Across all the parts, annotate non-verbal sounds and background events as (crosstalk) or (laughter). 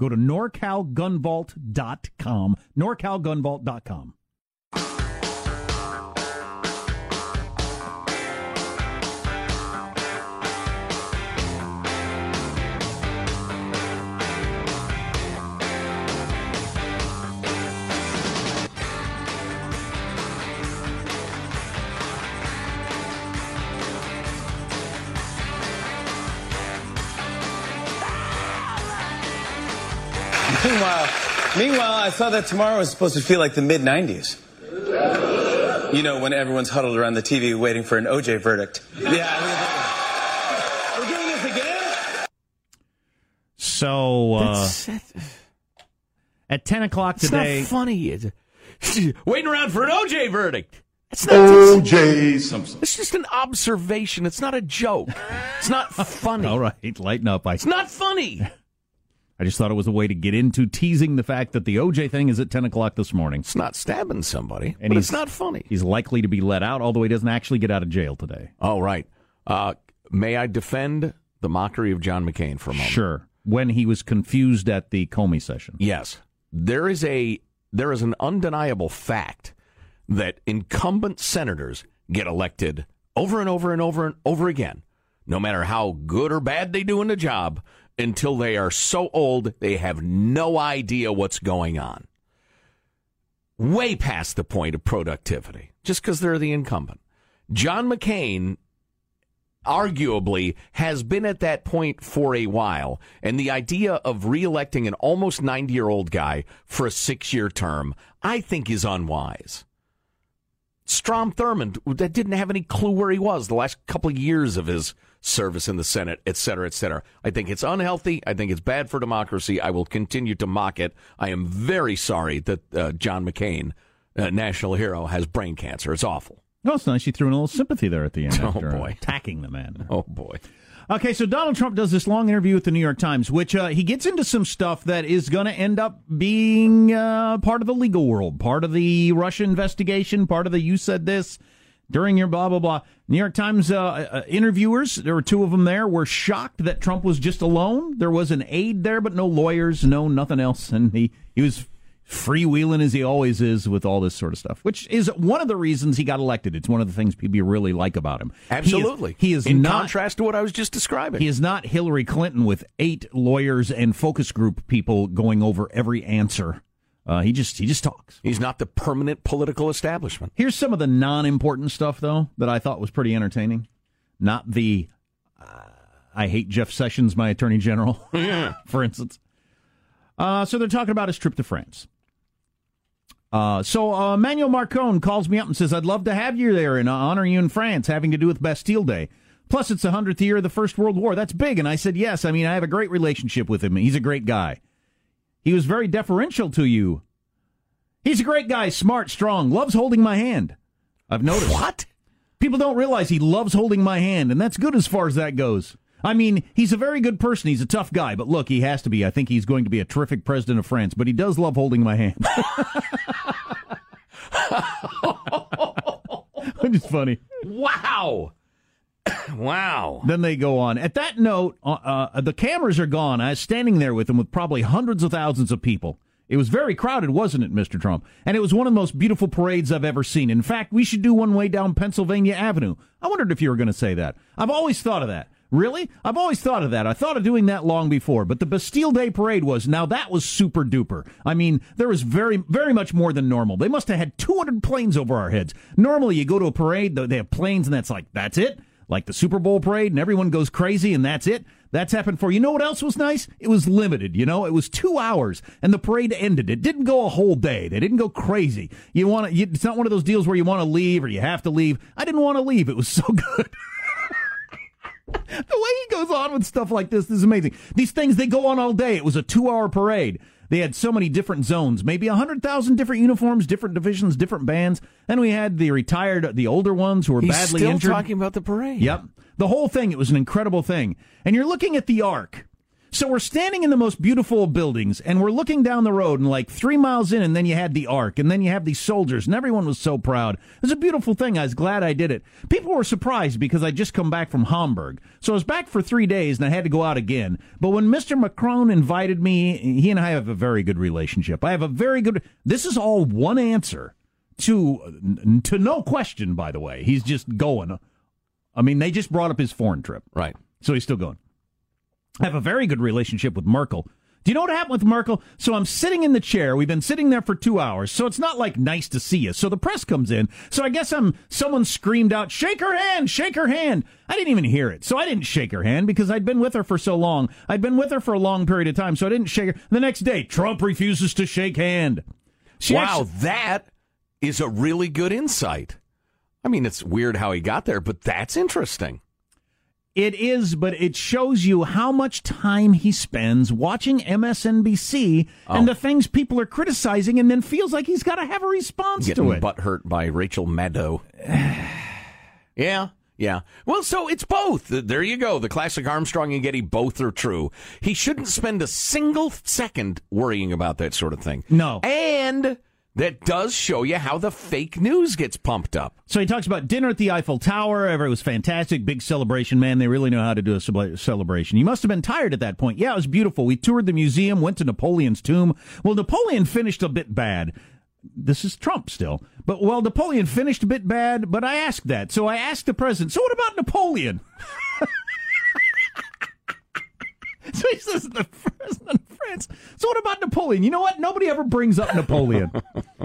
Go to norcalgunvault.com. norcalgunvault.com. meanwhile, I thought that tomorrow was supposed to feel like the mid 90s. You know, when everyone's huddled around the TV waiting for an OJ verdict. Yeah. We're doing this again? So, uh, at 10 o'clock today. It's not funny. (laughs) waiting around for an OJ verdict. It's not OJ Simpson. It's just an observation. It's not a joke. It's not (laughs) funny. All right, lighten up. I, it's not funny. I just thought it was a way to get into teasing the fact that the OJ thing is at 10 o'clock this morning. It's not stabbing somebody, and it's not funny. He's likely to be let out, although he doesn't actually get out of jail today. Oh, right. Uh, may I defend the mockery of John McCain for a moment? Sure. When he was confused at the Comey session. Yes. There is a there is an undeniable fact that incumbent senators get elected over and over and over and over again, no matter how good or bad they do in the job until they are so old they have no idea what's going on. Way past the point of productivity, just because they're the incumbent. John McCain arguably has been at that point for a while. And the idea of reelecting an almost 90 year old guy for a six year term, I think is unwise. Strom Thurmond, that didn't have any clue where he was the last couple of years of his service in the Senate, et cetera, et cetera. I think it's unhealthy. I think it's bad for democracy. I will continue to mock it. I am very sorry that uh, John McCain, uh, national hero, has brain cancer. It's awful. Oh, it's nice you threw in a little sympathy there at the end. (laughs) Oh, boy. attacking the man. Oh, boy. Okay, so Donald Trump does this long interview with the New York Times, which uh, he gets into some stuff that is going to end up being uh, part of the legal world, part of the Russia investigation, part of the you said this during your blah blah blah. New York Times uh, uh, interviewers, there were two of them there, were shocked that Trump was just alone. There was an aide there, but no lawyers, no nothing else, and he he was freewheeling as he always is with all this sort of stuff, which is one of the reasons he got elected. It's one of the things people really like about him. Absolutely. he is, he is in not, contrast to what I was just describing. He is not Hillary Clinton with eight lawyers and focus group people going over every answer. Uh, he just he just talks. He's not the permanent political establishment. Here's some of the non-important stuff though that I thought was pretty entertaining. Not the uh, I hate Jeff Sessions, my attorney general, (laughs) (laughs) for instance. Uh, so they're talking about his trip to France. Uh, so uh, Emmanuel Macron calls me up and says, "I'd love to have you there and honor you in France, having to do with Bastille Day. Plus, it's the hundredth year of the First World War. That's big." And I said, "Yes. I mean, I have a great relationship with him. He's a great guy. He was very deferential to you. He's a great guy, smart, strong, loves holding my hand. I've noticed What? people don't realize he loves holding my hand, and that's good as far as that goes." I mean, he's a very good person. He's a tough guy, but look, he has to be. I think he's going to be a terrific president of France, but he does love holding my hand. (laughs) Which is funny. Wow. (coughs) wow. Then they go on. At that note, uh, uh, the cameras are gone. I was standing there with them with probably hundreds of thousands of people. It was very crowded, wasn't it, Mr. Trump? And it was one of the most beautiful parades I've ever seen. In fact, we should do one way down Pennsylvania Avenue. I wondered if you were going to say that. I've always thought of that. Really? I've always thought of that. I thought of doing that long before, but the Bastille Day parade was, now that was super duper. I mean, there was very, very much more than normal. They must have had 200 planes over our heads. Normally, you go to a parade, they have planes, and that's like, that's it? Like the Super Bowl parade, and everyone goes crazy, and that's it? That's happened for you know what else was nice? It was limited, you know. It was two hours, and the parade ended. It didn't go a whole day. They didn't go crazy. You want to? It's not one of those deals where you want to leave or you have to leave. I didn't want to leave. It was so (laughs) good. The way he goes on with stuff like this, this is amazing. These things they go on all day. It was a two-hour parade. They had so many different zones, maybe a hundred thousand different uniforms, different divisions, different bands. Then we had the retired, the older ones who were He's badly still injured. talking about the parade. Yep. The whole thing, it was an incredible thing. And you're looking at the arc. So we're standing in the most beautiful of buildings and we're looking down the road and like three miles in and then you had the arc and then you have these soldiers and everyone was so proud. It was a beautiful thing. I was glad I did it. People were surprised because I just come back from Hamburg. So I was back for three days and I had to go out again. But when Mr. Macron invited me, he and I have a very good relationship. I have a very good, this is all one answer to, to no question, by the way. He's just going. I mean, they just brought up his foreign trip. Right. So he's still going. I have a very good relationship with Merkel. Do you know what happened with Merkel? So I'm sitting in the chair. We've been sitting there for two hours. So it's not like nice to see you. So the press comes in. So I guess I'm, someone screamed out, shake her hand, shake her hand. I didn't even hear it. So I didn't shake her hand because I'd been with her for so long. I'd been with her for a long period of time. So I didn't shake her. The next day, Trump refuses to shake hand. She wow, actu- that is a really good insight. I mean, it's weird how he got there, but that's interesting. It is, but it shows you how much time he spends watching MSNBC and oh. the things people are criticizing, and then feels like he's got to have a response Getting to it. butt hurt by Rachel Maddow. (sighs) yeah, yeah. Well, so it's both. There you go. The classic Armstrong and Getty both are true. He shouldn't spend a single second worrying about that sort of thing. No. And that does show you how the fake news gets pumped up. So he talks about dinner at the Eiffel Tower. It was fantastic, big celebration. Man, they really know how to do a celebration. You must have been tired at that point. Yeah, it was beautiful. We toured the museum, went to Napoleon's tomb. Well, Napoleon finished a bit bad. This is Trump still. But, well, Napoleon finished a bit bad, but I asked that. So I asked the president, so what about Napoleon? (laughs) so (laughs) he says, the president of France. So what about Napoleon? You know what? Nobody ever brings up Napoleon.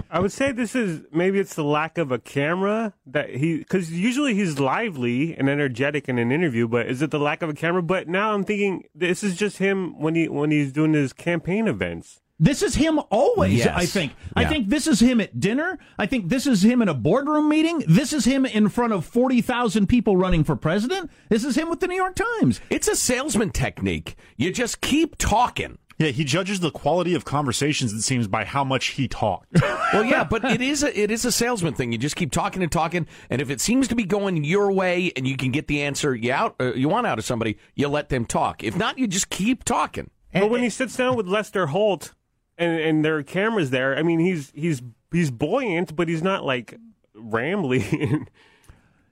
I would say this is maybe it's the lack of a camera that he because usually he's lively and energetic in an interview, but is it the lack of a camera? But now I'm thinking this is just him when he when he's doing his campaign events. This is him always, Yes. I think. I think this is him at dinner. I think this is him in a boardroom meeting. This is him in front of 40,000 people running for president. This is him with the New York Times. It's a salesman technique. You just keep talking. Yeah, he judges the quality of conversations, it seems, by how much he talked. (laughs) Well, yeah, but it is a it is a salesman thing. You just keep talking and talking, and if it seems to be going your way, and you can get the answer you out uh, you want out of somebody, you let them talk. If not, you just keep talking. But when he sits down with Lester Holt and and there are cameras there, I mean he's he's he's buoyant, but he's not like rambling. (laughs)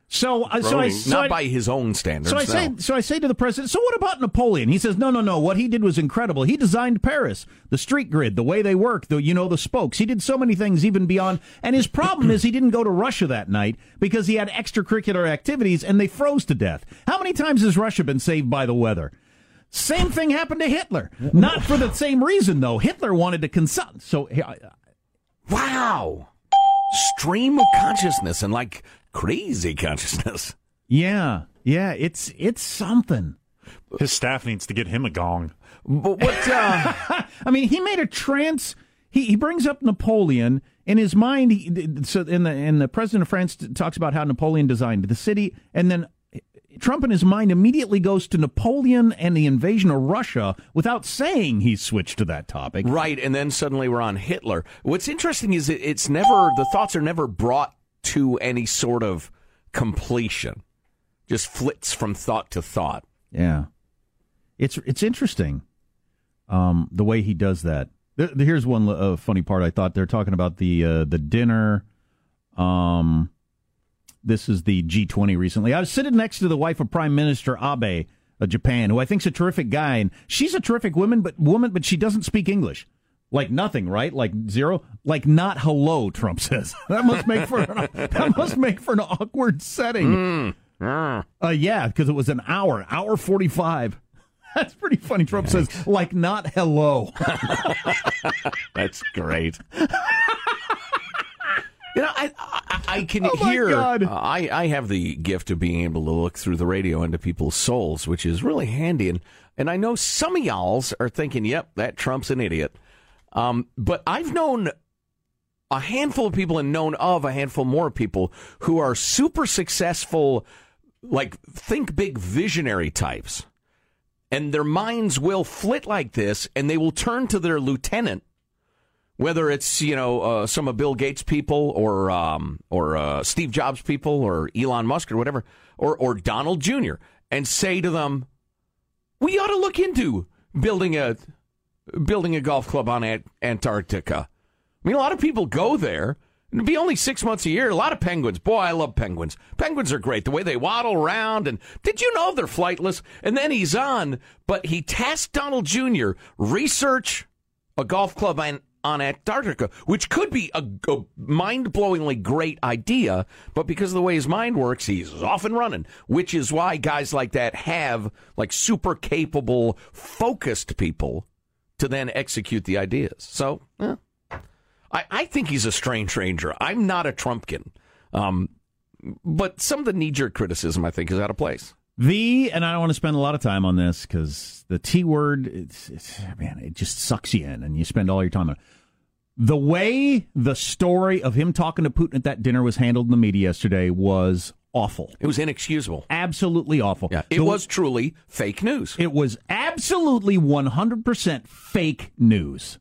So, uh, so I, Groaning. so not I- by his own standards. So I say, so I say to the president, so what about Napoleon? He says, no, no, no. What he did was incredible. He designed Paris, the street grid, the way they work, the you know the spokes. He did so many things, even beyond. And his problem is he didn't go to Russia that night because he had extracurricular activities and they froze to death. How many times has Russia been saved by the weather? Same thing happened to Hitler. Not for the same reason though. Hitler wanted to consult. So uh, wow, stream of consciousness and like crazy consciousness. yeah, yeah, it's it's something. His staff needs to get him a gong. But what? Uh, (laughs) I mean, he made a trans. He he brings up Napoleon in his mind. He, so in the in the president of France talks about how Napoleon designed the city, and then Trump in his mind immediately goes to Napoleon and the invasion of Russia without saying he switched to that topic. right, and then suddenly we're on Hitler. What's interesting is it's never the thoughts are never brought to any sort of completion. Just flits from thought to thought. Yeah, it's it's interesting um, the way he does that. Th- th- Here's one uh, funny part. I thought they're talking about the uh, the dinner. Um, this is the G20 recently. I was sitting next to the wife of Prime Minister Abe of Japan, who I think's a terrific guy, and she's a terrific woman, but woman, but she doesn't speak English. Like nothing, right? Like zero, like not hello. Trump says (laughs) that must make for an, (laughs) that must make for an awkward setting. Uh, yeah, because it was an hour, hour forty five. (laughs) That's pretty funny. Trump says like not hello. That's great. You know, I I, I can Oh, hear. God. uh, I I have the gift of being able to look through the radio into people's souls, which is really handy. And and I know some of y'all's are thinking, "Yep, that Trump's an idiot." Um, but I've known a handful of people and known of a handful more people who are super successful, like think big visionary types, and their minds will flit like this, and they will turn to their lieutenant whether it's you know uh, some of Bill Gates people or um, or uh, Steve Jobs people or Elon Musk or whatever or or Donald Jr. and say to them, we ought to look into building a building a golf club on Ant- Antarctica. I mean, a lot of people go there. It'd be only six months a year. A lot of penguins. Boy, I love penguins. Penguins are great. The way they waddle around. And did you know they're flightless? And then he's on, but he tasked Donald Jr. research a golf club on, on Antarctica, which could be a, a mind-blowingly great idea, but because of the way his mind works, he's off and running. Which is why guys like that have like super capable, focused people to then execute the ideas. So, eh, I, I think he's a strange ranger. I'm not a Trumpkin, um, but some of the knee-jerk criticism I think is out of place. The and I don't want to spend a lot of time on this because the T word, it's, it's man, it just sucks you in, and you spend all your time on it. The way the story of him talking to Putin at that dinner was handled in the media yesterday was awful, It was inexcusable. absolutely awful. Yeah, it The- was truly fake news. It was absolutely one hundred percent fake news.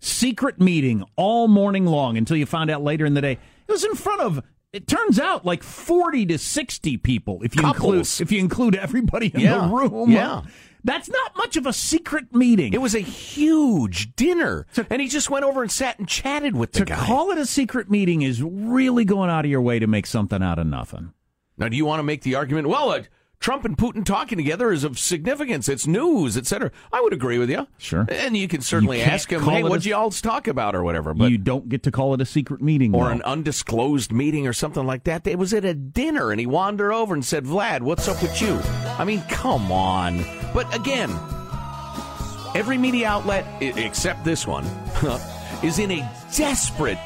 Secret meeting all morning long until you found out later in the day it was in front of. It turns out like forty to sixty people if you include if you include everybody in Yeah, the room. yeah. That's not much of a secret meeting. It was a huge dinner, and he just went over and sat and chatted with the to guy. call it a secret meeting is really going out of your way to make something out of nothing. now, do you want to make the argument? Well, uh, Trump and Putin talking together is of significance. It's news, etc. I would agree with you. Sure. and you can certainly You ask him, "Hey, what'd you all talk about?" or whatever. But you don't get to call it a secret meeting, or though. an undisclosed meeting or something like that. It was at a dinner, and he wandered over and said, "Vlad, what's up with you?" I mean, come on. But again, every media outlet, except this one, (laughs) is in a desperate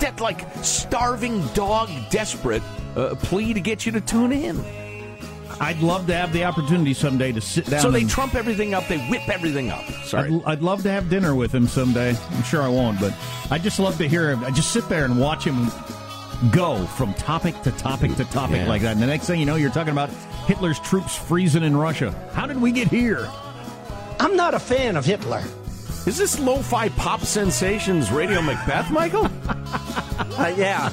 that like starving dog, desperate uh, plea to get you to tune in. I'd love to have the opportunity someday to sit down. So they and- trump everything up. They whip everything up. Sorry. I'd, I'd love to have dinner with him someday. I'm sure I won't, but I just love to hear him. I just sit there and watch him go from topic to topic to topic Yeah. like that. And the next thing you know, you're talking about Hitler's troops freezing in Russia. How did we get here? I'm not a fan of Hitler. Is this lo-fi pop sensations Radio Macbeth, Michael? (laughs) Uh, yeah.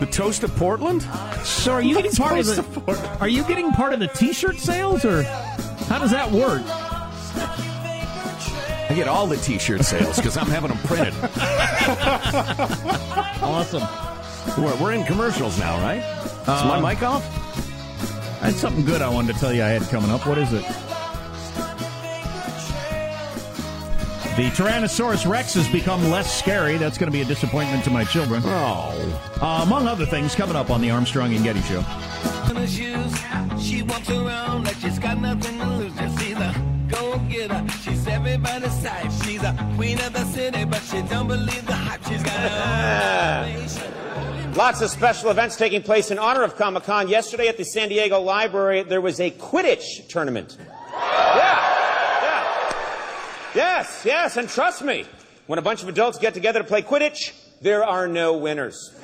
The toast of Portland? So are you getting part of the? Are you getting part of the T-shirt sales, or how does that work? I get all the T-shirt sales because I'm having them printed. (laughs) Awesome. We're, we're in commercials now, right? Is my Um, mic off? I had something good I wanted to tell you I had coming up. What is it? The Tyrannosaurus Rex has become less scary. That's going to be a disappointment to my children. Oh. Uh, among other things, coming up on the Armstrong and Getty Show. in her shoes. She walks around like she's got nothing to lose. Just she's a go-getter. She's everybody's type. She's a queen of the city, but she don't believe the hype. She's got her own place. Lots of special events taking place in honor of Comic Con. Yesterday at the San Diego Library, there was a Quidditch tournament. Yeah, yeah. Yes, yes, and trust me, when a bunch of adults get together to play Quidditch, there are no winners. (laughs)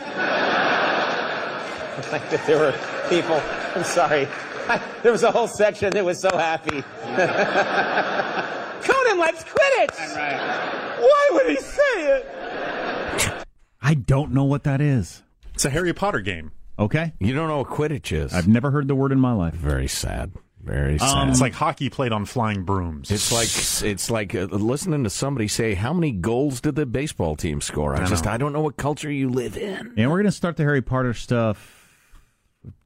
like that there were people, I'm sorry, I, there was a whole section that was so happy. (laughs) Conan likes Quidditch! Right. Why would he say it? I don't know what that is. It's a Harry Potter game. Okay. You don't know what Quidditch is. I've never heard the word in my life. Very sad. Very sad. Um, it's like hockey played on flying brooms. It's like it's like uh, listening to somebody say, "How many goals did the baseball team score?" I, I just know. I don't know what culture you live in. And we're going to start the Harry Potter stuff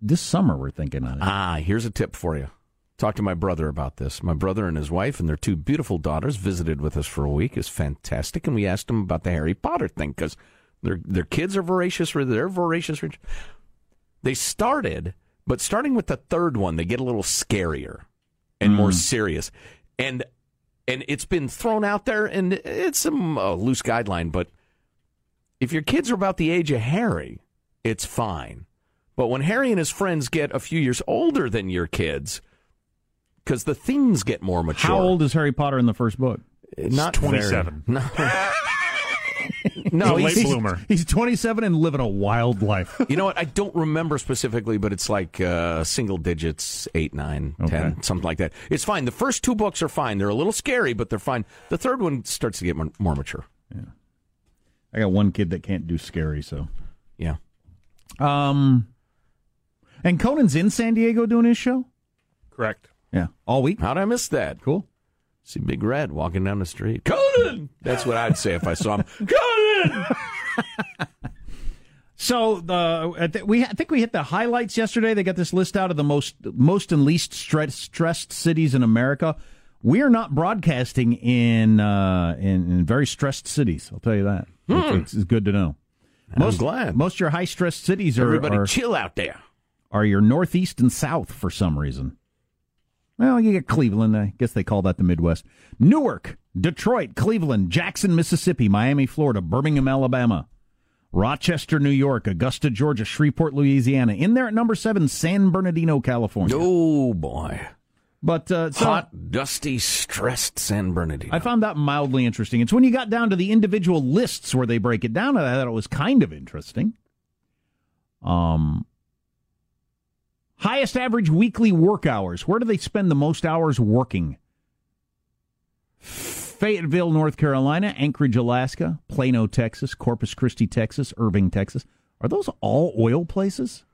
this summer, we're thinking on it. Ah, here's a tip for you. Talk to my brother about this. My brother and his wife and their two beautiful daughters visited with us for a week. It's fantastic, and we asked them about the Harry Potter thing because their their kids are voracious. They're voracious. They started, but starting with the third one, they get a little scarier and more serious, and and it's been thrown out there, and it's some uh, loose guideline, but if your kids are about the age of Harry, it's fine. But when Harry and his friends get a few years older than your kids, because the themes get more mature. How old is Harry Potter in the first book? Not 27. Very, (laughs) no, (laughs) (laughs) no, He's late bloomer. He's 27 and living a wild life. (laughs) You know what? I don't remember specifically, but it's like uh, single digits, eight, nine, ten, Okay. something like that. It's fine. The first two books are fine. They're a little scary, but they're fine. The third one starts to get more, more mature. I got one kid that can't do scary, so. Yeah. Um, and Conan's in San Diego doing his show. Correct. Yeah, all week. How'd I miss that? Cool. See Big Red walking down the street. Conan! That's what I'd say if I saw him. Conan! (laughs) So the I we I think we hit the highlights yesterday. They got this list out of the most most and least stress, stressed cities in America. We are not broadcasting in uh, in, in very stressed cities. I'll tell you that. It's, it's good to know. Most, glad. Most of your high stressed cities are Everybody are, chill out there. are your northeast and south for some reason. Well, you get Cleveland. I guess they call that the Midwest. Newark, Detroit, Cleveland, Jackson, Mississippi, Miami, Florida, Birmingham, Alabama, Rochester, New York, Augusta, Georgia, Shreveport, Louisiana. In there at number seven, San Bernardino, California. Oh, boy. But uh, so Hot, dusty, stressed San Bernardino. I found that mildly interesting. It's when you got down to the individual lists where they break it down. I thought it was kind of interesting. Um, highest average weekly work hours. Where do they spend the most hours working? Fayetteville, North Carolina, Anchorage, Alaska, Plano, Texas, Corpus Christi, Texas, Irving, Texas. Are those all oil places?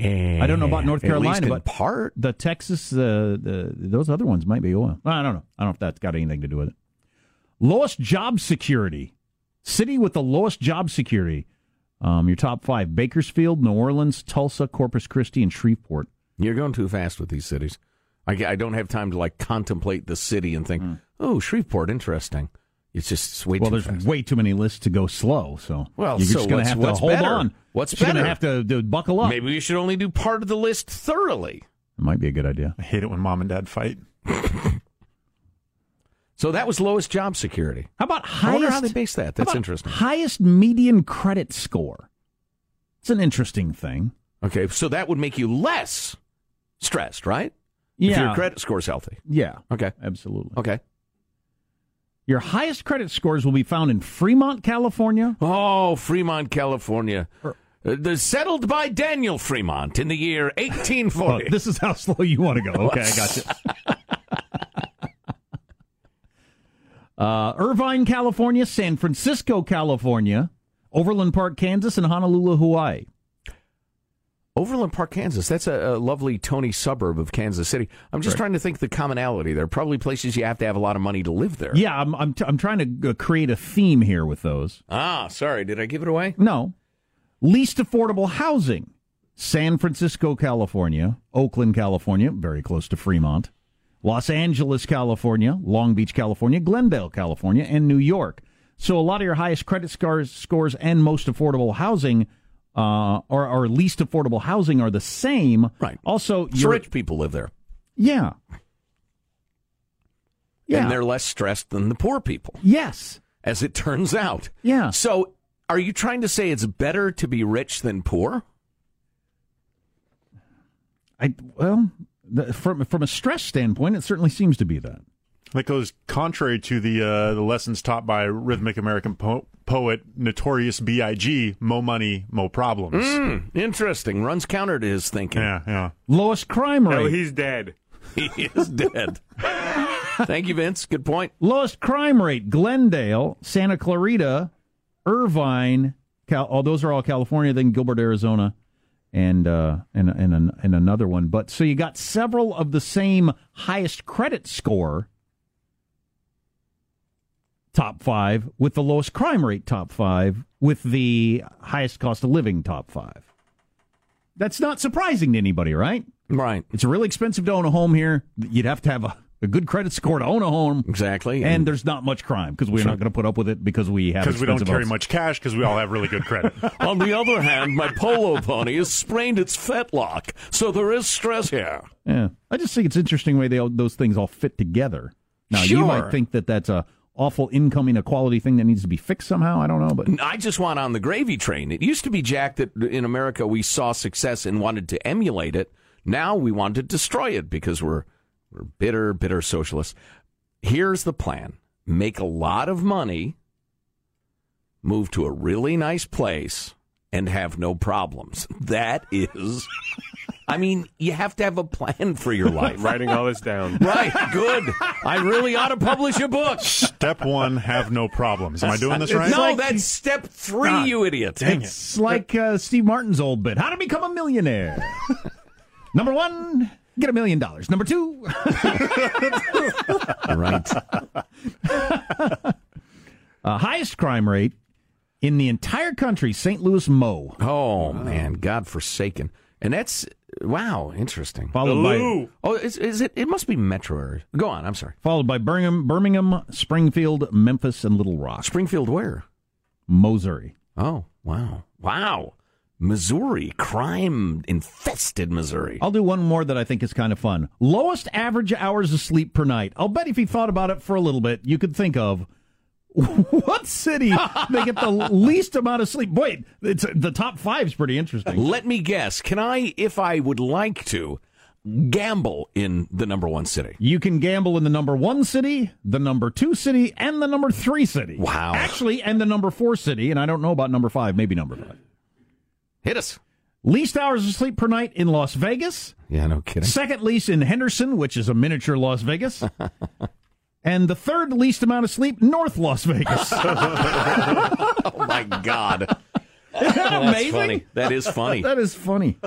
I don't know about North Carolina, but part. the Texas, uh, the those other ones might be oil. I don't know. I don't know if that's got anything to do with it. Lowest job security, city with the lowest job security. Um, your top five: Bakersfield, New Orleans, Tulsa, Corpus Christi, and Shreveport. You're going too fast with these cities. I, I don't have time to like contemplate the city and think, oh, Shreveport, interesting. It's just way Well, too there's fast. way too many lists to go slow. So Well, you're so just going to have to hold better? on. What's you're going to have to, to buckle up. Maybe we should only do part of the list thoroughly. It might be a good idea. I hate it when mom and dad fight. So (laughs) So that was lowest job security. How about I highest? wonder how they base that. how That's about interesting. Highest median credit score. It's an interesting thing. Okay, so that would make you less stressed, right? If Yeah. your credit score's healthy. Yeah. Okay. Absolutely. Okay. Your highest credit scores will be found in Fremont, California. Oh, Fremont, California. Uh, settled by Daniel Fremont in the year (laughs) Oh, 1840. this is how slow you want to go. (laughs) Okay, I got you. uh, Irvine, California, San Francisco, California, Overland Park, Kansas, and Honolulu, Hawaii. Overland Park, Kansas. That's a, a lovely Tony suburb of Kansas City. I'm just Right. trying to think the commonality. There probably places you have to have a lot of money to live there. Yeah, I'm I'm, t- I'm trying to create a theme here with those. Ah, sorry. Did I give it away? No. Least affordable housing. San Francisco, California, Oakland, California, very close to Fremont, Los Angeles, California, Long Beach, California, Glendale, California, and New York. So a lot of your highest credit scores, scores and most affordable housing uh, or, or least affordable housing are the same. Right. Also, So rich people live there. Yeah. Yeah. And they're less stressed than the poor people, Yes. as it turns out. Yeah. So are you trying to say it's better to be rich than poor? I well, the, from from a stress standpoint, it certainly seems to be that. That goes contrary to the uh, the lessons taught by rhythmic American po- poet Notorious B.I.G. Mo money, mo problems. Hmm, interesting. Runs counter to his thinking. Yeah, yeah. Lowest crime rate. No, he's dead. (laughs) He is dead. Thank you, Vince. Good point. Lowest crime rate: Glendale, Santa Clarita, Irvine. Cal- oh, those are all California. Then Gilbert, Arizona, and uh, and and and another one. But so you got several of the same highest credit score. Top five with the lowest crime rate. Top five with the highest cost of living. Top five. That's not surprising to anybody, right? Right. It's really expensive to own a home here. You'd have to have a, a good credit score to own a home. Exactly. And there's not much crime because we're not going to put up with it because we have Because we don't expensive carry homes. much cash because we all have really good credit. (laughs) On the other hand, my polo pony has sprained its fetlock, so there is stress here. Yeah, I just think it's interesting the way they all, those things all fit together. Now you might think that that's a awful income inequality thing that needs to be fixed somehow. I don't know, but I just want on the gravy train. It used to be, Jack, that in America we saw success and wanted to emulate it. Now we want to destroy it because we're we're bitter, bitter socialists. Here's the plan: make a lot of money, move to a really nice place, and have no problems. (laughs) That is, I mean, you have to have a plan for your (laughs) life. Writing all this down. Right, good. I really ought to publish a book. Step one, have no problems. Am I doing this right? No, like- that's step three, Ah, you idiot. dang it. it's like uh, Steve Martin's old bit: How to become a millionaire. (laughs) Number one, get a million dollars. Number two, (laughs) Right. uh, highest crime rate in the entire country, St. Louis Mo. Oh man, God forsaken. And that's wow, interesting. Followed by Oh, is, is it? It must be Metro. area. Go on. I'm sorry. followed by Birmingham, Birmingham, Springfield, Memphis, and Little Rock, Springfield, where? Missouri. Oh, wow, wow. Missouri, crime infested Missouri. I'll do one more that I think is kind of fun. Lowest average hours of sleep per night. I'll bet if you thought about it for a little bit, you could think of (laughs) what city they get the least amount of sleep. Boy, it's the top five is pretty interesting. Let me guess. Can I, if I would like to, gamble in the number one city? You can gamble in the number one city, the number two city, and the number three city. Wow. Actually, and the number four city, and I don't know about number five, maybe number five. Hit us. Least hours of sleep per night in Las Vegas. Yeah, no kidding. Second least in Henderson, which is a miniature Las Vegas. (laughs) and the third least amount of sleep, North Las Vegas. (laughs) Oh my God. Isn't that oh, That's amazing? funny. That is funny. That is funny.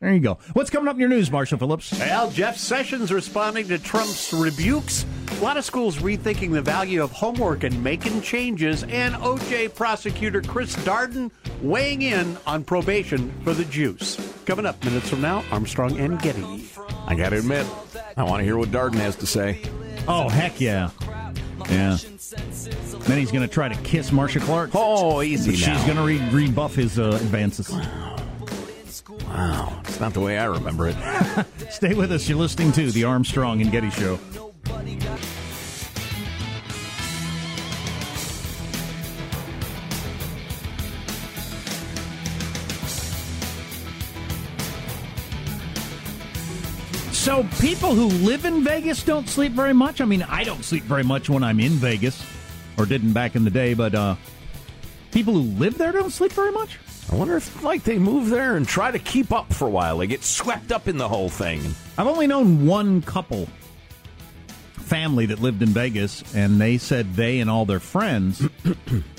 There you go. What's coming up in your news, Marshall Phillips? Well, Jeff Sessions responding to Trump's rebukes. A lot of schools rethinking the value of homework and making changes. And OJ prosecutor Chris Darden weighing in on probation for the juice. Coming up minutes from now, Armstrong and Getty. I got to admit, I want to hear what Darden has to say. Oh, heck yeah. Yeah. Then he's going to try to kiss Marcia Clark. Oh, easy She's now. going to re- rebuff his uh, advances. Wow, it's not the way I remember it. (laughs) Stay with us. You're listening to the Armstrong and Getty Show. So people who live in Vegas don't sleep very much. I mean, I don't sleep very much when I'm in Vegas, or didn't back in the day. But uh, people who live there don't sleep very much. I wonder if like they move there and try to keep up for a while. They get swept up in the whole thing. I've only known one couple family that lived in Vegas, and they said they and all their friends. (clears throat)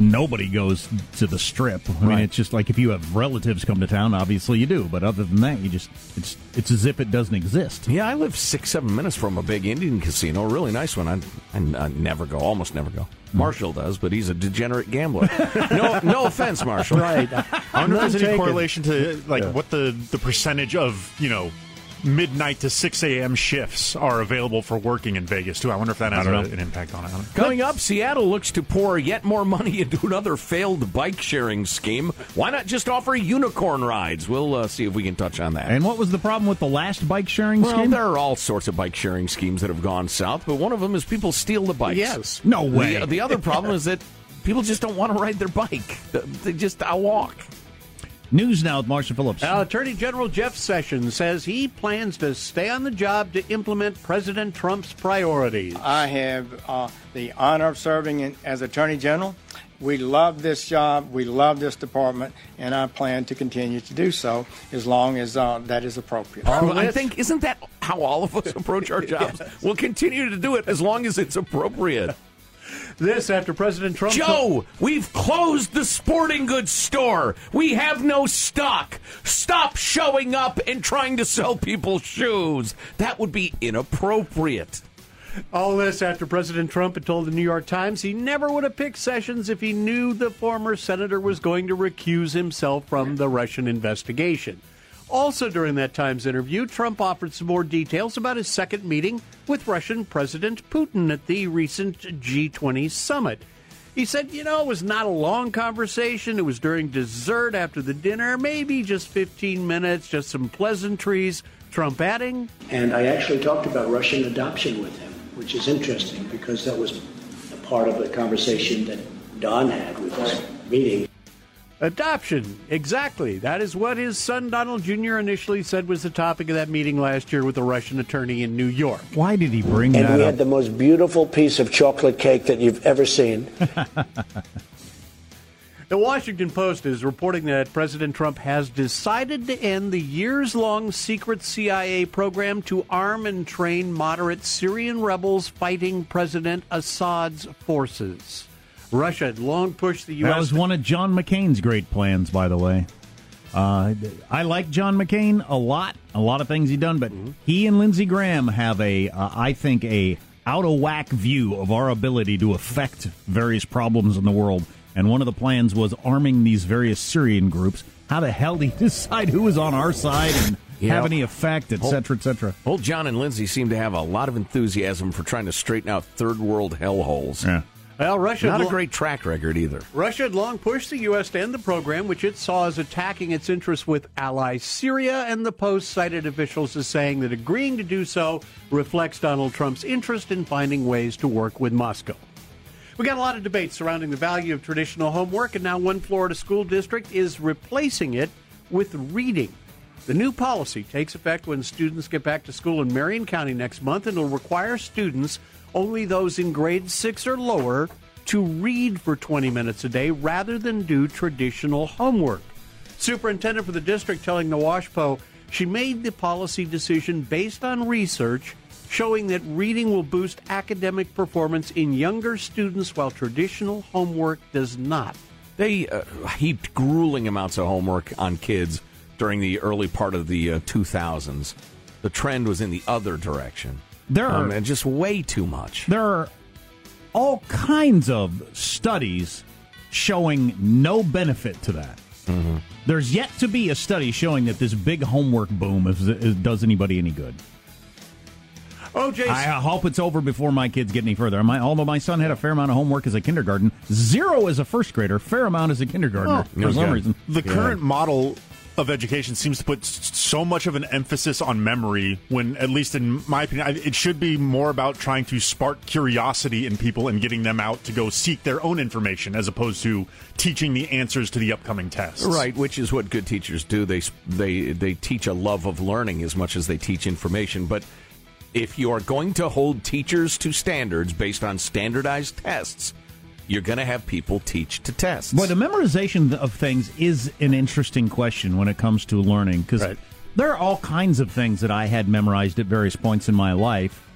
Nobody goes to the strip. I mean, it's just like if you have relatives come to town, obviously you do. But other than that, you just it's it's as if it doesn't exist. Yeah, I live six, seven minutes from a big Indian casino, a really nice one. I, I, I never go, almost never go. Mm. Marshall does, but he's a degenerate gambler. no, no (laughs) offense, Marshall. Right. I wonder if there's any taken. correlation to like what the the percentage of you know midnight to six a.m. shifts are available for working in Vegas too. I wonder if that has I a, an impact on it. Coming up, Seattle looks to pour yet more money (laughs) into another failed bike sharing scheme. Why not just offer unicorn rides? We'll uh, see if we can touch on that. And what was the problem with the last bike sharing scheme? well, scheme? there are all sorts of bike sharing schemes that have gone south, but one of them is people steal the bikes. Yes. No way. The, the other problem is that people just don't want to ride their bike. They just I walk. News now with Marcia Phillips. Now, Attorney General Jeff Sessions says he plans to stay on the job to implement President Trump's priorities. I have uh, the honor of serving in, as Attorney General. We love this job, we love this department, and I plan to continue to do so as long as uh, that is appropriate. Well, I think isn't that how all of us (laughs) approach our jobs? (laughs) We'll continue to do it as long as it's appropriate. This after President Trump. Joe, we've closed the sporting goods store. We have no stock. Stop showing up and trying to sell people shoes. That would be inappropriate. All this after President Trump had told the New York Times he never would have picked Sessions if he knew the former senator was going to recuse himself from the Russian investigation. Also, during that Times interview, Trump offered some more details about his second meeting with Russian President Putin at the recent G20 summit. He said, you know, it was not a long conversation. It was during dessert after the dinner, maybe just 15 minutes, just some pleasantries. Trump adding, And I actually talked about Russian adoption with him, which is interesting because that was a part of the conversation that Don had with us meeting. Adoption, exactly. That is what his son Donald Jr. initially said was the topic of that meeting last year with the Russian attorney in New York. Why did he bring And that we had the most beautiful piece of chocolate cake that you've ever seen. (laughs) The Washington Post is reporting that President Trump has decided to end the years long secret CIA program to arm and train moderate Syrian rebels fighting President Assad's forces. Russia had long pushed the U.S. That was one of John McCain's great plans, by the way. Uh, I like John McCain a lot. A lot of things he done, but he and Lindsey Graham have a, uh, I think, a out of whack view of our ability to affect various problems in the world. And one of the plans was arming these various Syrian groups. How the hell do you (laughs) decide who is on our side and have any effect, et cetera, et cetera? Old John and Lindsey seem to have a lot of enthusiasm for trying to straighten out third world hellholes. Yeah. Well, Russia Not a great track record either. Russia had long pushed the U.S. to end the program, which it saw as attacking its interests with ally Syria, and the Post cited officials as saying that agreeing to do so reflects Donald Trump's interest in finding ways to work with Moscow. We got a lot of debate surrounding the value of traditional homework, and now one Florida school district is replacing it with reading. The new policy takes effect when students get back to school in Marion County next month and will require students, only those in grade six or lower, to read for 20 minutes a day rather than do traditional homework. Superintendent for the district telling the WashPo she made the policy decision based on research showing that reading will boost academic performance in younger students while traditional homework does not. They uh, heaped grueling amounts of homework on kids during the early part of the uh, 2000s. The trend was in the other direction. There are- Um, and just way too much. There are all kinds of studies showing no benefit to that. Mm-hmm. There's yet to be a study showing that this big homework boom is, is, does anybody any good. Oh, Jason. I hope it's over before my kids get any further. My, although my son had a fair amount of homework as a kindergarten, zero as a first grader, fair amount as a kindergartner Oh, for some reason. The current model of education seems to put so much of an emphasis on memory when, at least in my opinion, it should be more about trying to spark curiosity in people and getting them out to go seek their own information as opposed to teaching the answers to the upcoming tests. Right, which is what good teachers do. They they they teach a love of learning as much as they teach information. But if you are going to hold teachers to standards based on standardized tests, you're going to have people teach to test. Boy, the memorization of things is an interesting question when it comes to learning because there are all kinds of things that I had memorized at various points in my life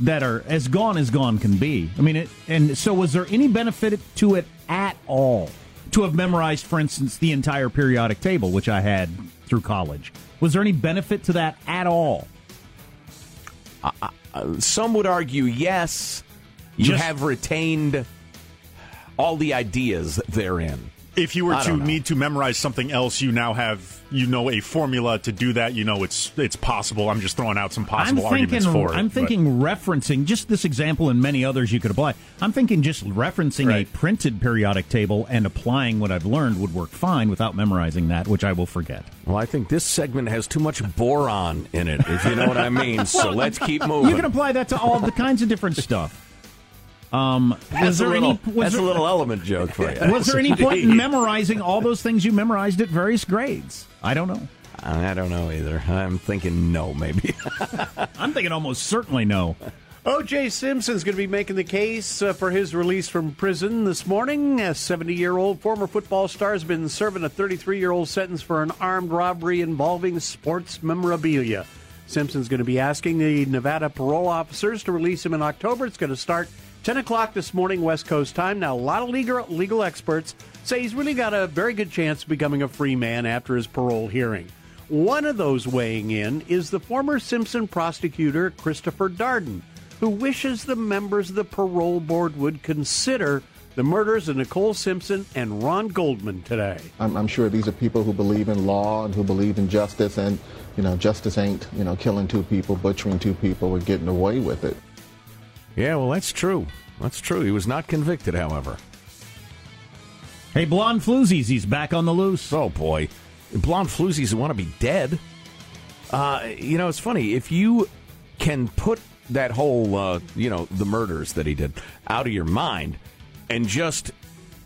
that are as gone as gone can be. I mean, it, and so was there any benefit to it at all to have memorized, for instance, the entire periodic table, which I had through college? Was there any benefit to that at all? Uh, some would argue yes. You Just- have retained all the ideas therein. If you were to know. need to memorize something else, you now have you know a formula to do that. You know it's it's possible. I'm just throwing out some possible I'm thinking, arguments for it. I'm but- thinking referencing just this example and many others you could apply. I'm thinking just referencing a printed periodic table and applying what I've learned would work fine without memorizing that, which I will forget. Well, I think this segment has too much boron in it, if you know what I mean. (laughs) So let's keep moving. You can apply that to all the kinds of different stuff. Um, That's was a there little, any? Was that's there, a little element joke for you. Was there any (laughs) point in memorizing all those things you memorized at various grades? I don't know. I don't know either. I'm thinking no, maybe. (laughs) I'm thinking almost certainly no. O.J. Simpson's going to be making the case uh, for his release from prison this morning. A 70 year old former football star has been serving a 33 year old sentence for an armed robbery involving sports memorabilia. Simpson's going to be asking the Nevada parole officers to release him in October. It's going to start 10 o'clock this morning, West Coast time. Now, a lot of legal, legal experts say he's really got a very good chance of becoming a free man after his parole hearing. One of those weighing in is the former Simpson prosecutor, Christopher Darden, who wishes the members of the parole board would consider the murders of Nicole Simpson and Ron Goldman today. I'm, I'm sure these are people who believe in law and who believe in justice, and you know, justice ain't you know killing two people, butchering two people, or getting away with it. Yeah, well, that's true. That's true. He was not convicted, however. Hey, blonde floozies, he's back on the loose. Oh boy, blonde floozies want to be dead. Uh, you know, it's funny if you can put that whole, uh, you know, the murders that he did out of your mind, and just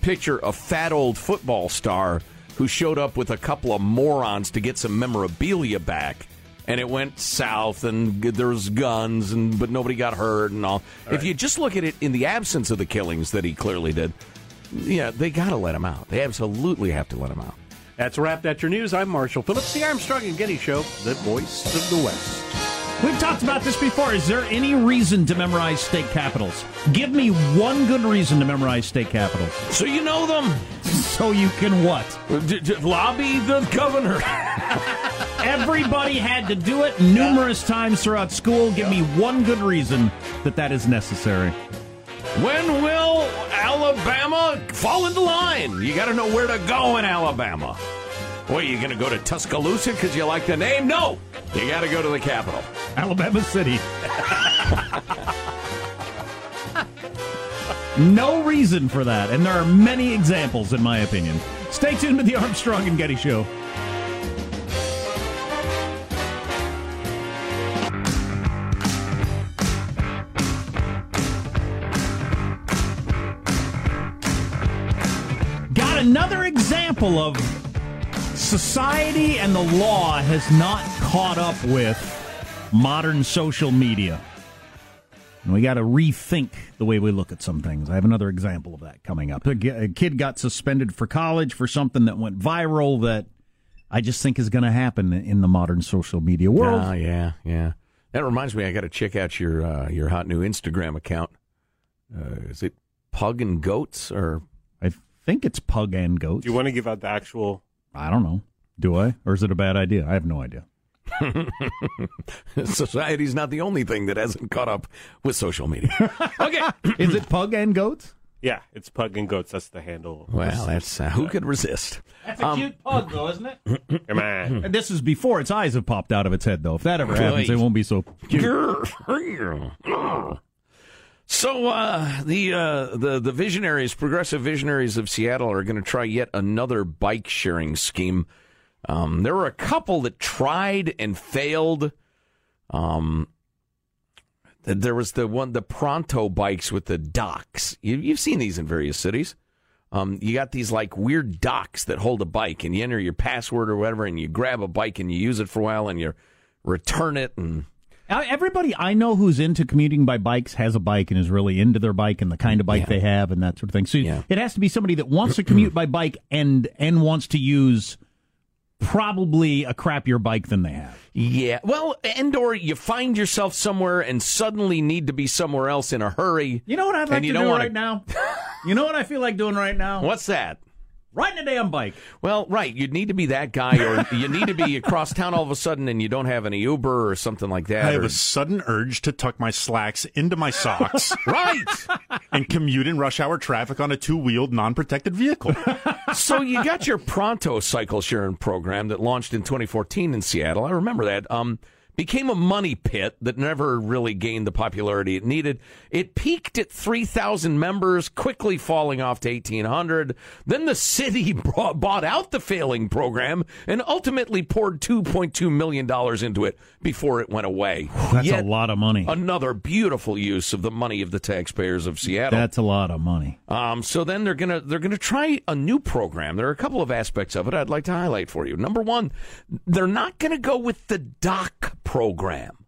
picture a fat old football star who showed up with a couple of morons to get some memorabilia back. And it went south, and g- there was guns, and but nobody got hurt, and all. if you just look at it in the absence of the killings that he clearly did, yeah, they got to let him out. They absolutely have to let him out. That's a wrap. That's your news. I'm Marshall Phillips, the Armstrong and Getty Show, the voice of the West. We've talked about this before. Is there any reason to memorize state capitals? Give me one good reason to memorize state capitals. So you know them. (laughs) So you can what? D- d- lobby the governor. (laughs) Everybody had to do it numerous times throughout school. Give me one good reason that that is necessary. When will Alabama fall into line? You got to know where to go in Alabama. What, you going to go to Tuscaloosa because you like the name? No. You got to go to the capital. Alabama City. no reason for that, and there are many examples, in my opinion. Stay tuned to the Armstrong and Getty Show. Example of society and the law has not caught up with modern social media. And we got to rethink the way we look at some things. I have another example of that coming up. A kid got suspended for college for something that went viral that I just think is going to happen in the modern social media world. Oh, yeah, yeah. That reminds me, I got to check out your uh, your hot new Instagram account. Uh, is it Pug and Goats or? I think it's Pug and Goats. Do you want to give out the actual? I don't know. Do I? Or is it a bad idea? I have no idea. (laughs) Society's not the only thing that hasn't caught up with social media. (laughs) okay. is it Pug and Goats? Yeah, it's Pug and Goats. That's the handle. Well, that's uh, who could resist? That's a Um, cute pug, though, isn't it? (coughs) Come on. And this is before its eyes have popped out of its head, though. If that ever happens, it won't be so cute. (laughs) So uh, the uh, the the visionaries, progressive visionaries of Seattle, are going to try yet another bike sharing scheme Um, there were a couple that tried and failed. Um, there was the one, the Pronto bikes with the docks. You, you've seen these in various cities. Um, you got these like weird docks that hold a bike, and you enter your password or whatever, and you grab a bike and you use it for a while, and you return it, and Everybody I know who's into commuting by bikes has a bike and is really into their bike and the kind of bike they have and that sort of thing. So it has to be somebody that wants to commute by bike and and wants to use probably a crappier bike than they have. Yeah, well, and or you find yourself somewhere and suddenly need to be somewhere else in a hurry. You know what I'd like to do wanna- right now? (laughs) you know what I feel like doing right now? What's that? Riding a damn bike. Well, right, you'd need to be that guy, or (laughs) you need to be across town all of a sudden, and you don't have any Uber or something like that. I have or- a sudden urge to tuck my slacks into my socks. (laughs) right. And commute in rush hour traffic on a two wheeled, non protected vehicle. (laughs) so you got your Pronto cycle sharing program that launched in 2014 in Seattle. I remember that. Um, became a money pit that never really gained the popularity it needed. It peaked at 3,000 members, quickly falling off to 1,800. Then the city (laughs) brought, bought out the failing program and ultimately poured 2.2 million dollars into it before it went away. That's Yet a lot of money. Another beautiful use of the money of the taxpayers of Seattle. That's a lot of money. Um, so then they're gonna they're gonna try a new program. There are a couple of aspects of it I'd like to highlight for you. Number one, they're not gonna go with the dock program,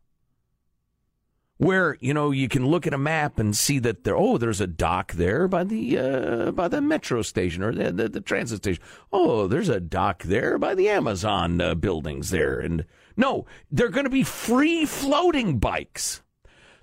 where you know you can look at a map and see that there oh there's a dock there by the uh, by the metro station or the, the, the transit station. Oh, there's a dock there by the Amazon uh, buildings there. And no, they're going to be free floating bikes.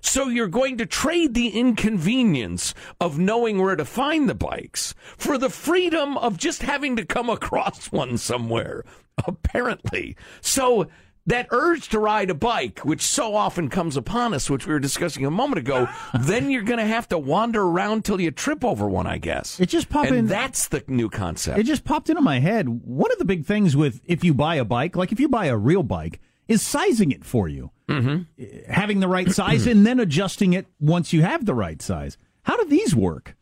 So you're going to trade the inconvenience of knowing where to find the bikes for the freedom of just having to come across (laughs) one somewhere, apparently. So that urge to ride a bike, which so often comes upon us, which we were discussing a moment ago, (laughs) then you're going to have to wander around till you trip over one, I guess. It just popped and in- that's the new concept. It just popped into my head. One of the big things with if you buy a bike, like if you buy a real bike, is sizing it for you. Mm-hmm. Having the right size and then adjusting it once you have the right size. How do these work?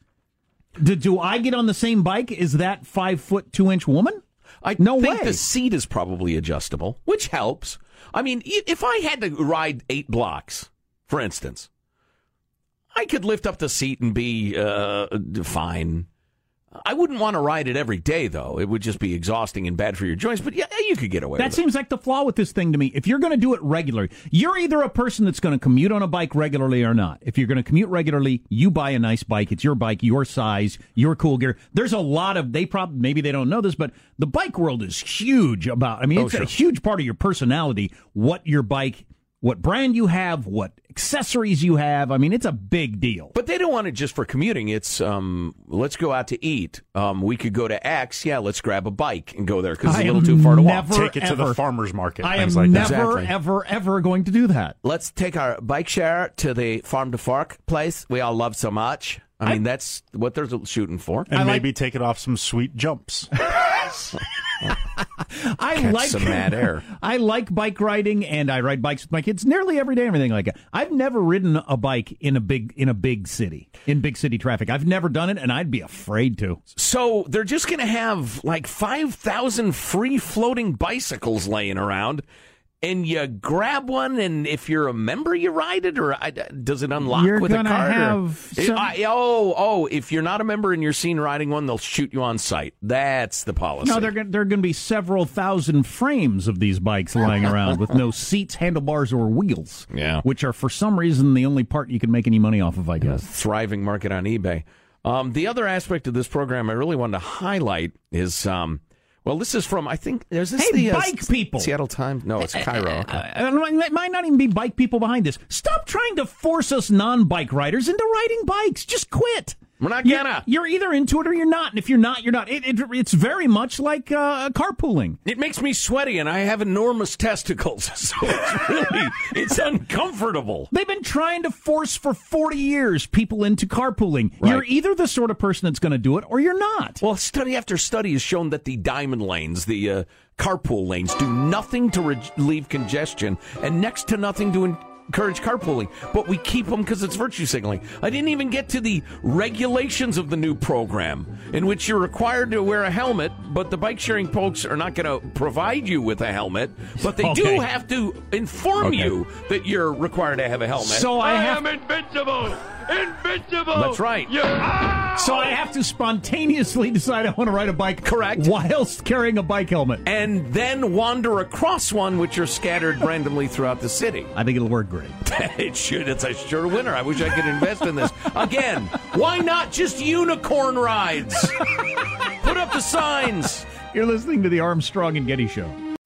Do, do I get on the same bike as that five foot two inch woman? I no think way. the seat is probably adjustable, which helps. I mean, if I had to ride eight blocks, for instance, I could lift up the seat and be uh, fine. I wouldn't want to ride it every day, though. It would just be exhausting and bad for your joints. But yeah, you could get away with That seems like the flaw with this thing to me. If you're going to do it regularly, you're either a person that's going to commute on a bike regularly or not. If you're going to commute regularly, you buy a nice bike. It's your bike, your size, your cool gear. There's a lot of they probably maybe they don't know this, but the bike world is huge about. I mean, Oh, it's sure. a huge part of your personality. What your bike, what brand you have, what accessories you have. I mean, it's a big deal. But they don't want it just for commuting. It's um, let's go out to eat. Um, we could go to X. Yeah, let's grab a bike and go there because it's a little too far to walk. never, Take it to the farmer's market. I am things like that. never, Exactly. ever, ever going to do that. Let's take our bike share to the farm to fork place we all love so much. I mean, that's what they're shooting for. And maybe take it off some sweet jumps. (laughs) (laughs) I Catch like some mad air. (laughs) I like bike riding, and I ride bikes with my kids nearly every day. And everything like that. I've never ridden a bike in a big in a big city in big city traffic. I've never done it, and I'd be afraid to. So they're just going to have like 5,000 free floating bicycles laying around. And you grab one, and if you're a member, you ride it, or I, does it unlock You're with a card? or- have It- some- I- oh, oh! If you're not a member and you're seen riding one, they'll shoot you on sight. That's the policy. No, there there are going to be several thousand frames of these bikes lying around with no (laughs) seats, handlebars, or wheels. Yeah. which are for some reason the only part you can make any money off of. I guess. thriving market on eBay. Um, the other aspect of this program I really wanted to highlight is, um, well, this is from I think there's this Hey, the uh, bike people! Seattle Times. No, it's KIRO. (laughs) Uh, it might not even be bike people behind this. Stop trying to force us non-bike riders into riding bikes. Just quit. We're not You're- gonna. You're, either into it or you're not. And if you're not, you're not. It, it, it's very much like uh, carpooling. It makes me sweaty, and I have enormous testicles, (laughs) so it's really it's uncomfortable. They've been trying to force for 40 years people into carpooling. You're either the sort of person that's going to do it or you're not. Well, study after study has shown that the diamond lanes, the uh, carpool lanes, do nothing to relieve congestion and next to nothing to in- encourage carpooling, but we keep them because it's virtue signaling. I didn't even get to the regulations of the new program, in which you're required to wear a helmet, but the bike sharing folks are not going to provide you with a helmet, but they do have to inform Okay. you that you're required to have a helmet. So I have- am invincible! Invincible! That's right. Yeah. Ah! So I have to spontaneously decide I want to ride a bike. Correct. Whilst carrying a bike helmet. And then wander across one, which are scattered randomly throughout the city. I think it'll work great. (laughs) it should. It's a sure winner. I wish I could invest in this. Again, why not just unicorn rides? (laughs) Put up the signs. You're listening to the Armstrong and Getty Show.